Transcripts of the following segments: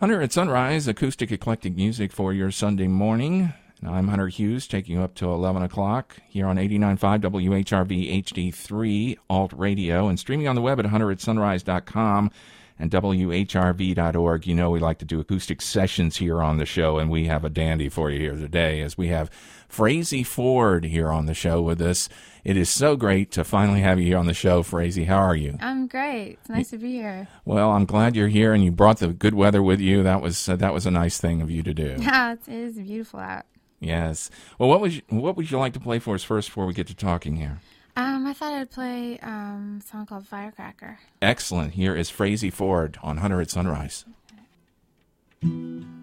Hunter at Sunrise, acoustic eclectic music for your Sunday morning. And I'm Hunter Hughes, taking you up to 11 o'clock here on 89.5 WHRV HD3 Alt Radio and streaming on the web at hunteratsunrise.com and WHRV.org. You know, we like to do acoustic sessions here on the show, and we have a dandy for you here today as we have Frazey Ford here on the show with us. It is so great to finally have you here on the show, Frazey. How are you? I'm great. It's nice to be here. Well, I'm glad you're here, and you brought the good weather with you. That was uh, that was a nice thing of you to do. Yeah, it is beautiful out. Yes. Well, what was what would you like to play for us first before we get to talking here? Um, I thought I'd play um, a song called Firecracker. Excellent. Here is Frazey Ford on Hunter at Sunrise. I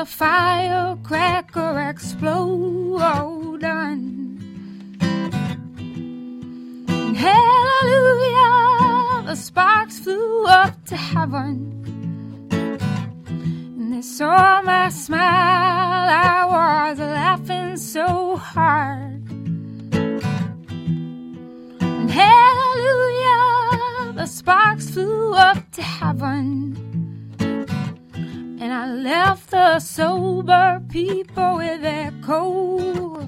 a firecracker exploding. And hallelujah, the sparks flew up to heaven. And they saw my smile, I was laughing so hard. Hallelujah, the sparks flew up to heaven. And I left the sober people with their cold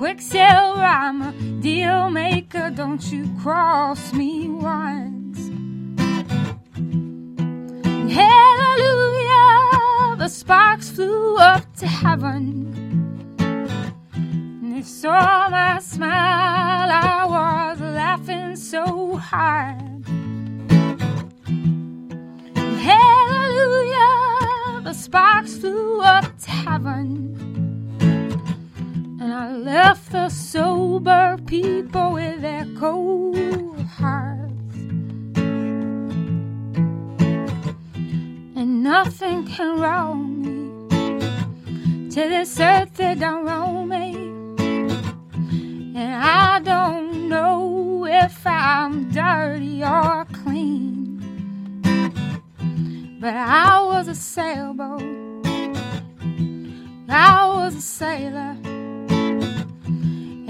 quicksilver, I'm a deal maker. Don't you cross me once. Hallelujah, the sparks flew up to heaven. And they saw my smile, I was laughing so hard. Hallelujah, the sparks flew up to heaven. And I left the sober people with their cold hearts. and nothing can wrong me. To this earth they don't roll me, and I don't know if I'm dirty or clean. But I was a sailboat, I was a sailor,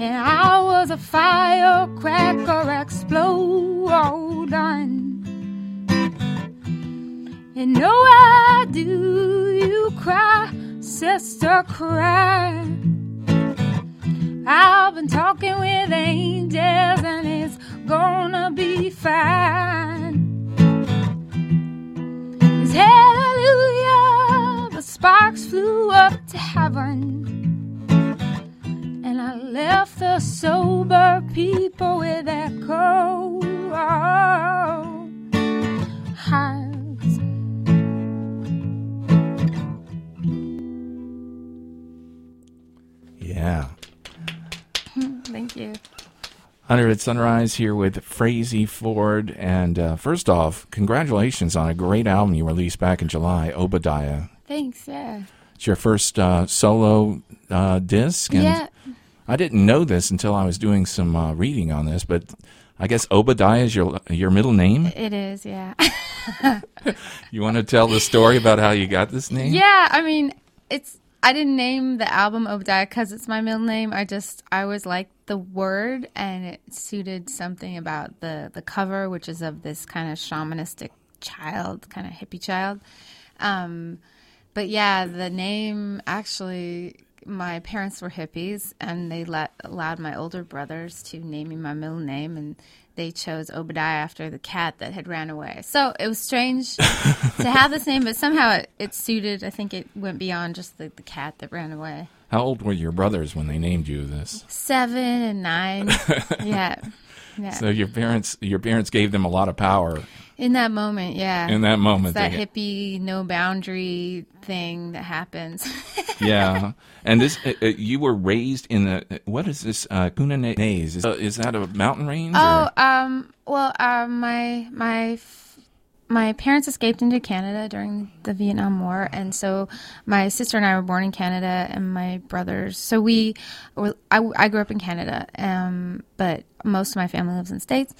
and I was a firecracker exploding. And no, I do you cry, sister, cry. I've been talking with angels and it's gonna be fine. 'Cause hallelujah, the sparks flew up to heaven. Left the sober people with their cold hearts. Yeah. Thank you. Hunter at Sunrise here with Frazey Ford. And uh, first off, congratulations on a great album you released back in July, Obadiah. Thanks, yeah. It's your first uh, solo uh, disc. And yeah. I didn't know this until I was doing some uh, reading on this, but I guess Obadiah is your your middle name. It is, yeah. You want to tell the story about how you got this name? yeah, I mean, it's I didn't name the album Obadiah because it's my middle name. I just I always liked the word, and it suited something about the the cover, which is of this kind of shamanistic child, kind of hippie child. Um, but yeah, the name actually, my parents were hippies, and they let allowed my older brothers to name me my middle name, and they chose Obadiah after the cat that had ran away. So it was strange to have this name, but somehow it, it suited. I think it went beyond just the, the cat that ran away. How old were your brothers when they named you this? Seven and nine. yeah. Yeah. So your parents, your parents gave them a lot of power In that moment, yeah. in that moment. It's that they- hippie, no boundary thing that happens. yeah, and this uh, uh, you were raised in the what is this uh, Kootenays? Is, uh, is that a mountain range? oh, or- um, well, um, my my my parents escaped into Canada during the Vietnam War, and so my sister and I were born in Canada, and my brothers. So we, were, I, I grew up in Canada, um, but most of my family lives in the states.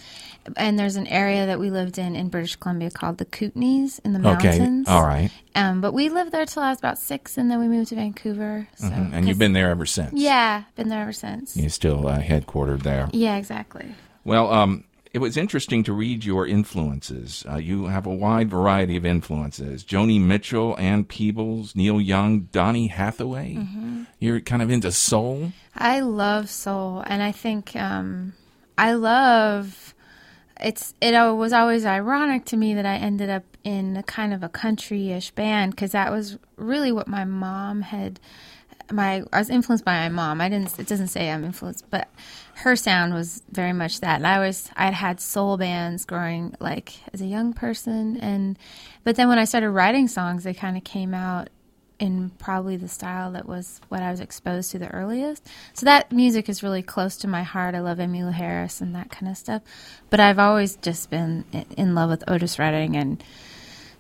And there's an area that we lived in in British Columbia called the Kootenays in the okay, mountains. all right, Um, but we lived there till I was about six, and then we moved to Vancouver. So, Mhm. and you've been there ever since. yeah, been there ever since. you're still uh, headquartered there. Yeah, exactly. Well, um, it was interesting to read your influences. Uh, you have a wide variety of influences: Joni Mitchell, Ann Peebles, Neil Young, Donny Hathaway. Mm-hmm. You're kind of into soul. I love soul, and I think um, I love. It's it was always ironic to me that I ended up in a kind of a country-ish band because that was really what my mom had. My I was influenced by my mom. I didn't. It doesn't say I'm influenced, but her sound was very much that. And I was I'd had soul bands growing like as a young person, and but then when I started writing songs, they kind of came out in probably the style that was what I was exposed to the earliest. So that music is really close to my heart. I love Emmylou Harris and that kind of stuff. But I've always just been in love with Otis Redding and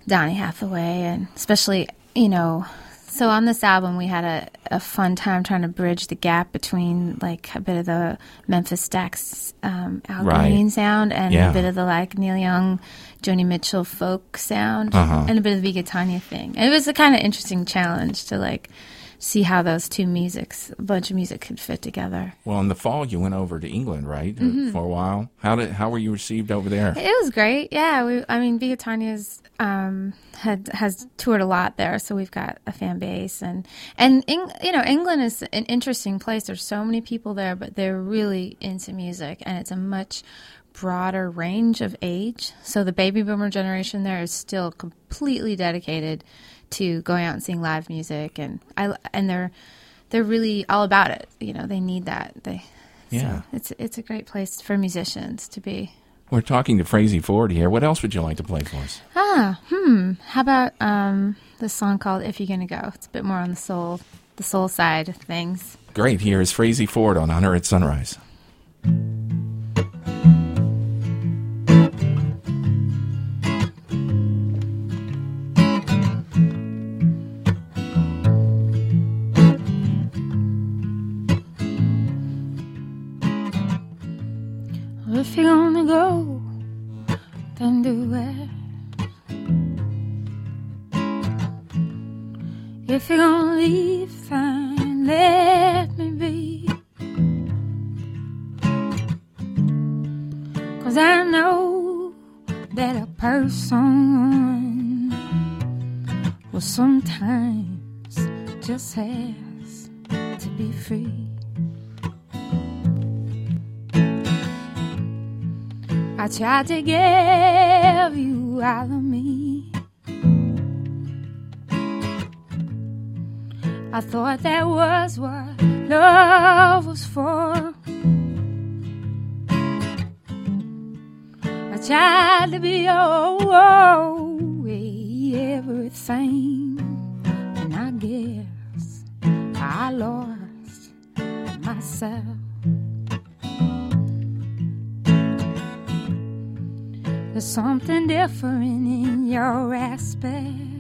Donny Hathaway, and especially, you know, so on this album we had a, a fun time trying to bridge the gap between like a bit of the Memphis Stax um, Al Right. Green sound and Yeah. a bit of the like Neil Young, Joni Mitchell folk sound Uh-huh. and a bit of the Tanya thing. And it was a kind of interesting challenge to like see how those two musics, a bunch of music could fit together. Well, in the fall, you went over to England, right, Mm-hmm. for a while. How did how were you received over there? It was great. Yeah, we. I mean, Be Good Tanyas um, had has toured a lot there, so we've got a fan base, and and Eng, you know, England is an interesting place. There's so many people there, but they're really into music, and it's a much broader range of age. So the baby boomer generation there is still completely dedicated to going out and seeing live music, and I and they're they're really all about it. You know, they need that. They Yeah. So it's it's a great place for musicians to be. We're talking to Frazey Ford here. What else would you like to play for us? Ah, hmm. How about um this song called "If You're Gonna Go"? It's a bit more on the soul, the soul side of things. Great. Here is Frazey Ford on Hunter at Sunrise. If you're gonna leave, fine, let me be. Cause I know that a person will sometimes just has to be free. I tried to give you all of me. I thought that was what love was for. I tried to be your everything, and I guess I lost myself. There's something different in your aspect.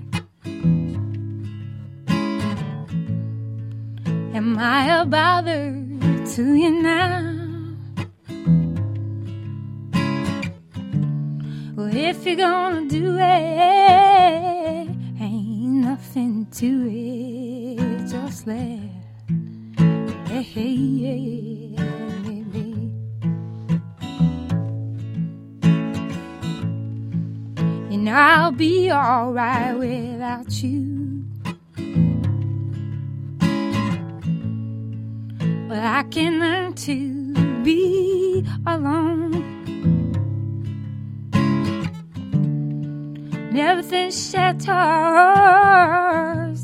Am I a bother to you now? Well, if you're gonna do it, ain't nothing to it. Just let be. You know, I'll be alright without you. But I can learn to be alone. Everything shatters.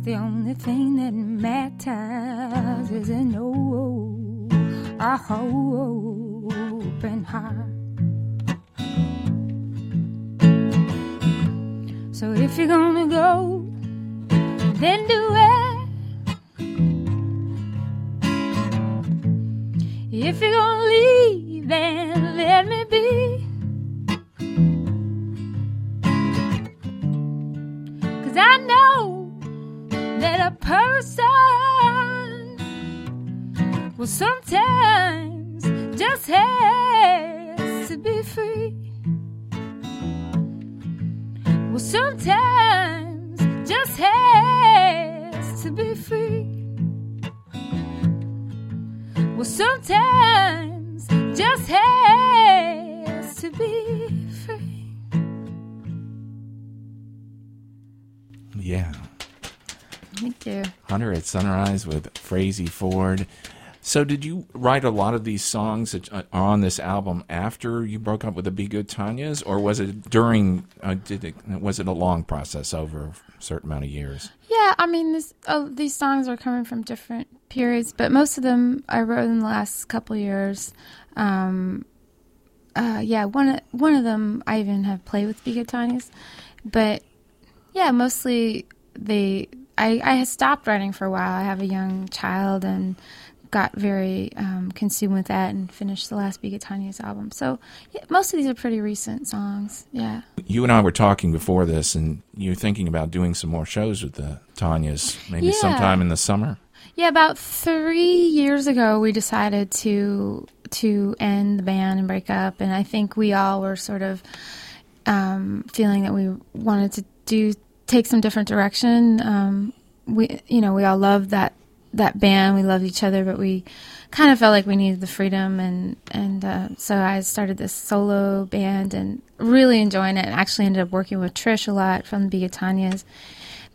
The only thing that matters is an old, a open heart. So if you're gonna go, then do to be free. Yeah. Thank you. Hunter at Sunrise with Frazey Ford. So, did you write a lot of these songs that are on this album after you broke up with the Be Good Tanyas, or was it during? Uh, did it was it a long process over a certain amount of years? Yeah, I mean, this, oh, these songs are coming from different periods, but most of them I wrote in the last couple years. Um, uh, yeah, one of- one of them I even have played with Be but yeah, mostly they. I I stopped writing for a while. I have a young child and got very um, consumed with that and finished the last Be album. So yeah, most of these are pretty recent songs. Yeah. You and I were talking before this, and you're thinking about doing some more shows with the Tanya's, maybe Yeah. sometime in the summer. Yeah, about three years ago, we decided to to end the band and break up, and I think we all were sort of um, feeling that we wanted to do take some different direction. Um, we, you know, we all loved that that band. We loved each other, but we kind of felt like we needed the freedom, and and uh, so I started this solo band and really enjoying it. And actually ended up working with Trish a lot from the Tanya's.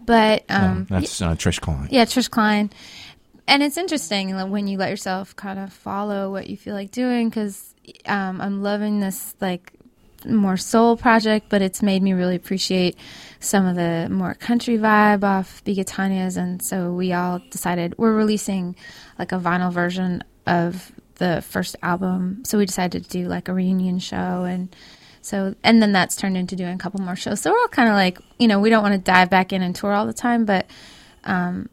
But um, Um, that's uh, Trish Klein. yeah, Trish Klein. And it's interesting when you let yourself kind of follow what you feel like doing because um, I'm loving this like more soul project, but it's made me really appreciate some of the more country vibe off Be Good Tanyas. And so we all decided we're releasing like a vinyl version of the first album. So we decided to do like a reunion show and so, and then that's turned into doing a couple more shows. So we're all kind of like, you know, we don't want to dive back in and tour all the time, but um,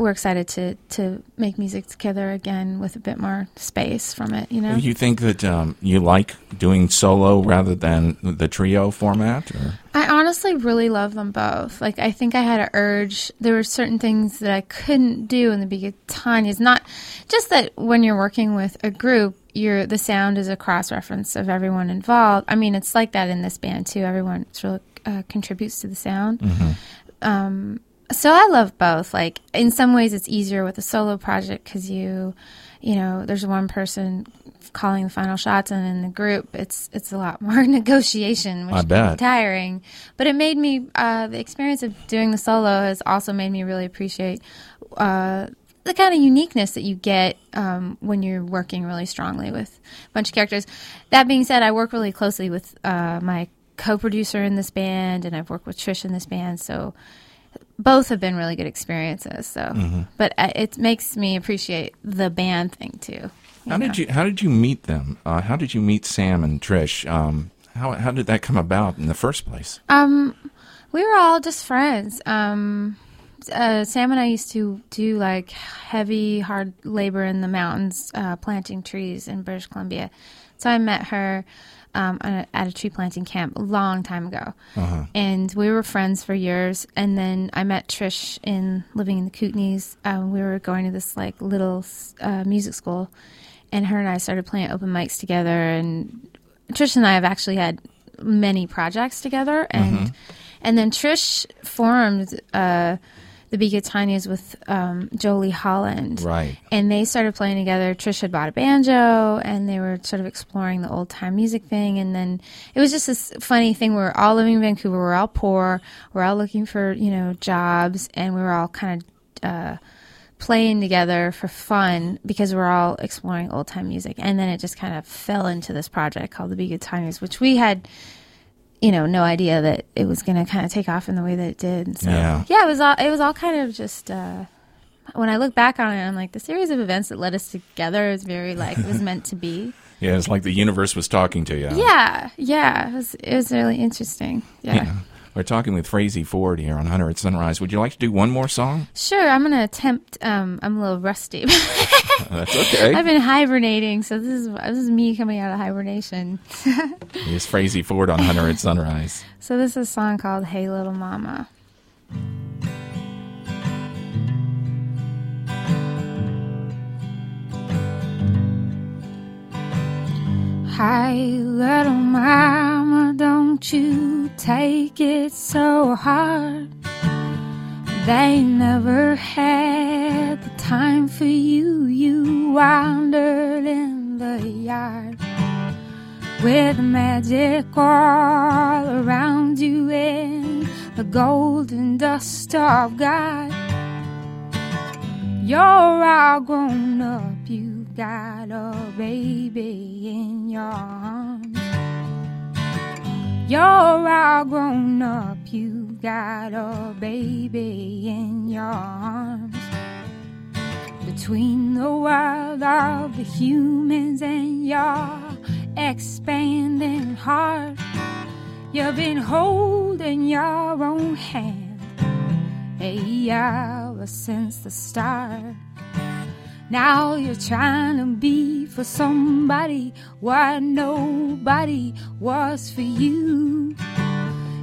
we're excited to to make music together again with a bit more space from it. You know, You think that um, you like doing solo rather than the trio format? Or? I honestly really love them both. Like, I think I had an urge. There were certain things that I couldn't do in the beginning. It's not just that when you're working with a group, you're the sound is a cross reference of everyone involved. I mean, it's like that in this band too. Everyone sort of uh, contributes to the sound. Um, so I love both. Like in some ways, it's easier with a solo project because you, you know, there's one person calling the final shots, and in the group, it's it's a lot more negotiation, which I bet. tiring. But it made me uh, the experience of doing the solo has also made me really appreciate. Uh, the kind of uniqueness that you get um, when you're working really strongly with a bunch of characters. That being said, I work really closely with uh, my co-producer in this band, and I've worked with Trish in this band, so both have been really good experiences. So, Mm-hmm. but uh, it makes me appreciate the band thing too. How did you How did you meet them? Uh, how did you meet Sam and Trish? Um, how How did that come about in the first place? Um, we were all just friends. Um, uh, Sam and I used to do like heavy, hard labor in the mountains, uh, planting trees in British Columbia. So I met her um, at a- at a tree planting camp a long time ago, and we were friends for years. And then I met Trish in living in the Kootenays. Um, we were going to this like little uh, music school, and her and I started playing open mics together. And Trish and I have actually had many projects together, and and then Trish formed uh, the Be Good Tanyas with um, Jolie Holland. Right. And they started playing together. Trish had bought a banjo, and they were sort of exploring the old time music thing. And then it was just this funny thing. We were all living in Vancouver. We're all poor. We're all looking for you know jobs, and we were all kind of. Uh, playing together for fun because we're all exploring old time music. And then it just kind of fell into this project called the Be Good which we had, you know, no idea that it was going to kind of take off in the way that it did. So Yeah. yeah, it was all it was all kind of just. Uh, when I look back on it, I'm like the series of events that led us together is very like it was meant to be. Yeah, it's like the universe was talking to you. Yeah, yeah, it was it was really interesting. yeah. Yeah. We're talking with Frazey Ford here on Hunter at Sunrise. Would you like to do one more song? Sure, I'm gonna attempt. Um, I'm a little rusty. That's okay. I've been hibernating, so this is this is me coming out of hibernation. Here's Frazey Ford on Hunter at Sunrise. So this is a song called "Hey Little Mama." Hi, little mama, don't you take it so hard. They never had the time for you. You wandered in the yard with magic all around you and the golden dust of God. You're all grown up, you got a baby in your arms. You're all grown up, you got a baby in your arms. Between the world of the humans and your expanding heart, you've been holding your own hand a hour since the start. Now you're trying to be for somebody what nobody was for you.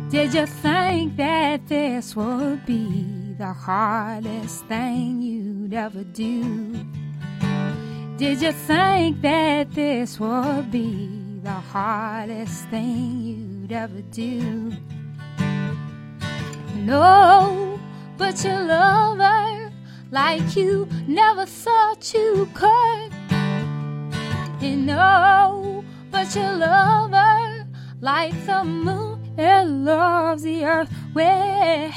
Did you think that this would be the hardest thing you'd ever do? Did you think that this would be the hardest thing you'd ever do? No, but you love her like you never thought you could. And know, but you love her like the moon it loves the earth. Well,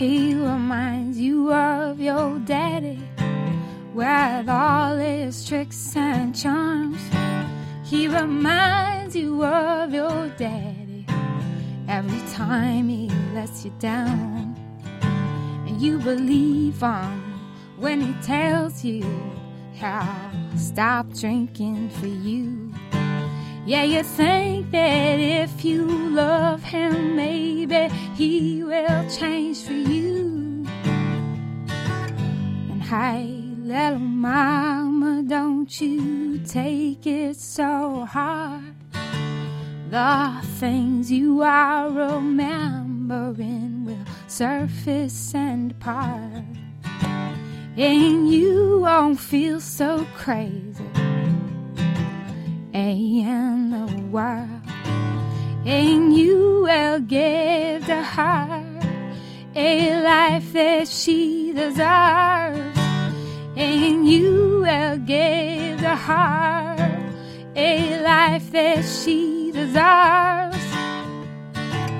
He reminds you of your daddy with all his tricks and charms. He reminds you of your daddy every time he lets you down. And you believe him when he tells you how stop drinking for you. Yeah, you think that if you love him, maybe he will change for you. And hey, little mama, don't you take it so hard. The things you are remembering will surface and part. And you won't feel so crazy in the world. And you will give to her a life that she deserves. And you will give to her a life that she deserves.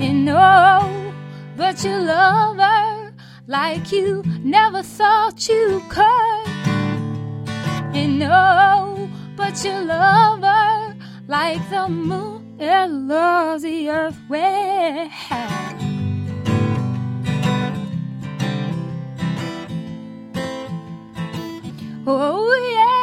And no, but you love her like you never thought you could. And no, but you love her like the moon it loves the earth. Well, oh yeah.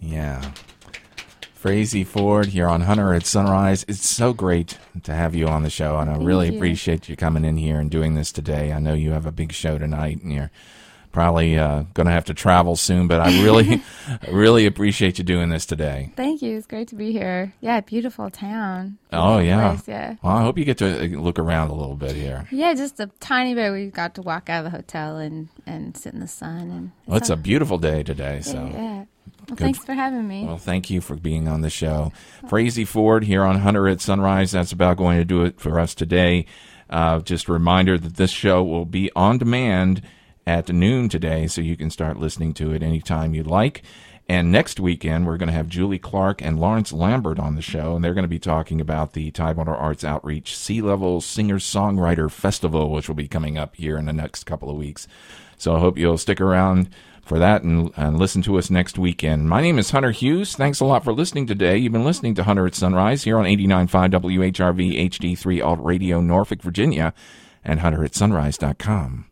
Yeah. Frazey Ford here on Hunter at Sunrise. It's so great to have you on the show, and I Thank really you. appreciate you coming in here and doing this today. I know you have a big show tonight, and you're probably uh, going to have to travel soon, but I really, really appreciate you doing this today. Thank you. It's great to be here. Yeah, beautiful town. Oh, yeah. place, yeah. Well, I hope you get to uh, look around a little bit here. Yeah, just a tiny bit. We got to walk out of the hotel and, and sit in the sun. And Well, it's a beautiful day today, so. yeah. yeah. Well, Good. thanks for having me. Well, thank you for being on the show. Frazey Ford here on Hunter at Sunrise. That's about going to do it for us today. Uh, just a reminder that this show will be on demand at noon today, so you can start listening to it anytime you like. And next weekend, we're going to have Julie Clark and Lawrence Lambert on the show, and they're going to be talking about the Tidewater Arts Outreach Sea Level Singer Songwriter Festival, which will be coming up here in the next couple of weeks. So I hope you'll stick around for that and, and listen to us next weekend. My name is Hunter Hughes. Thanks a lot for listening today. You've been listening to Hunter at Sunrise here on 89.5 WHRV HD3 Alt Radio, Norfolk, Virginia, and hunteratsunrise.com.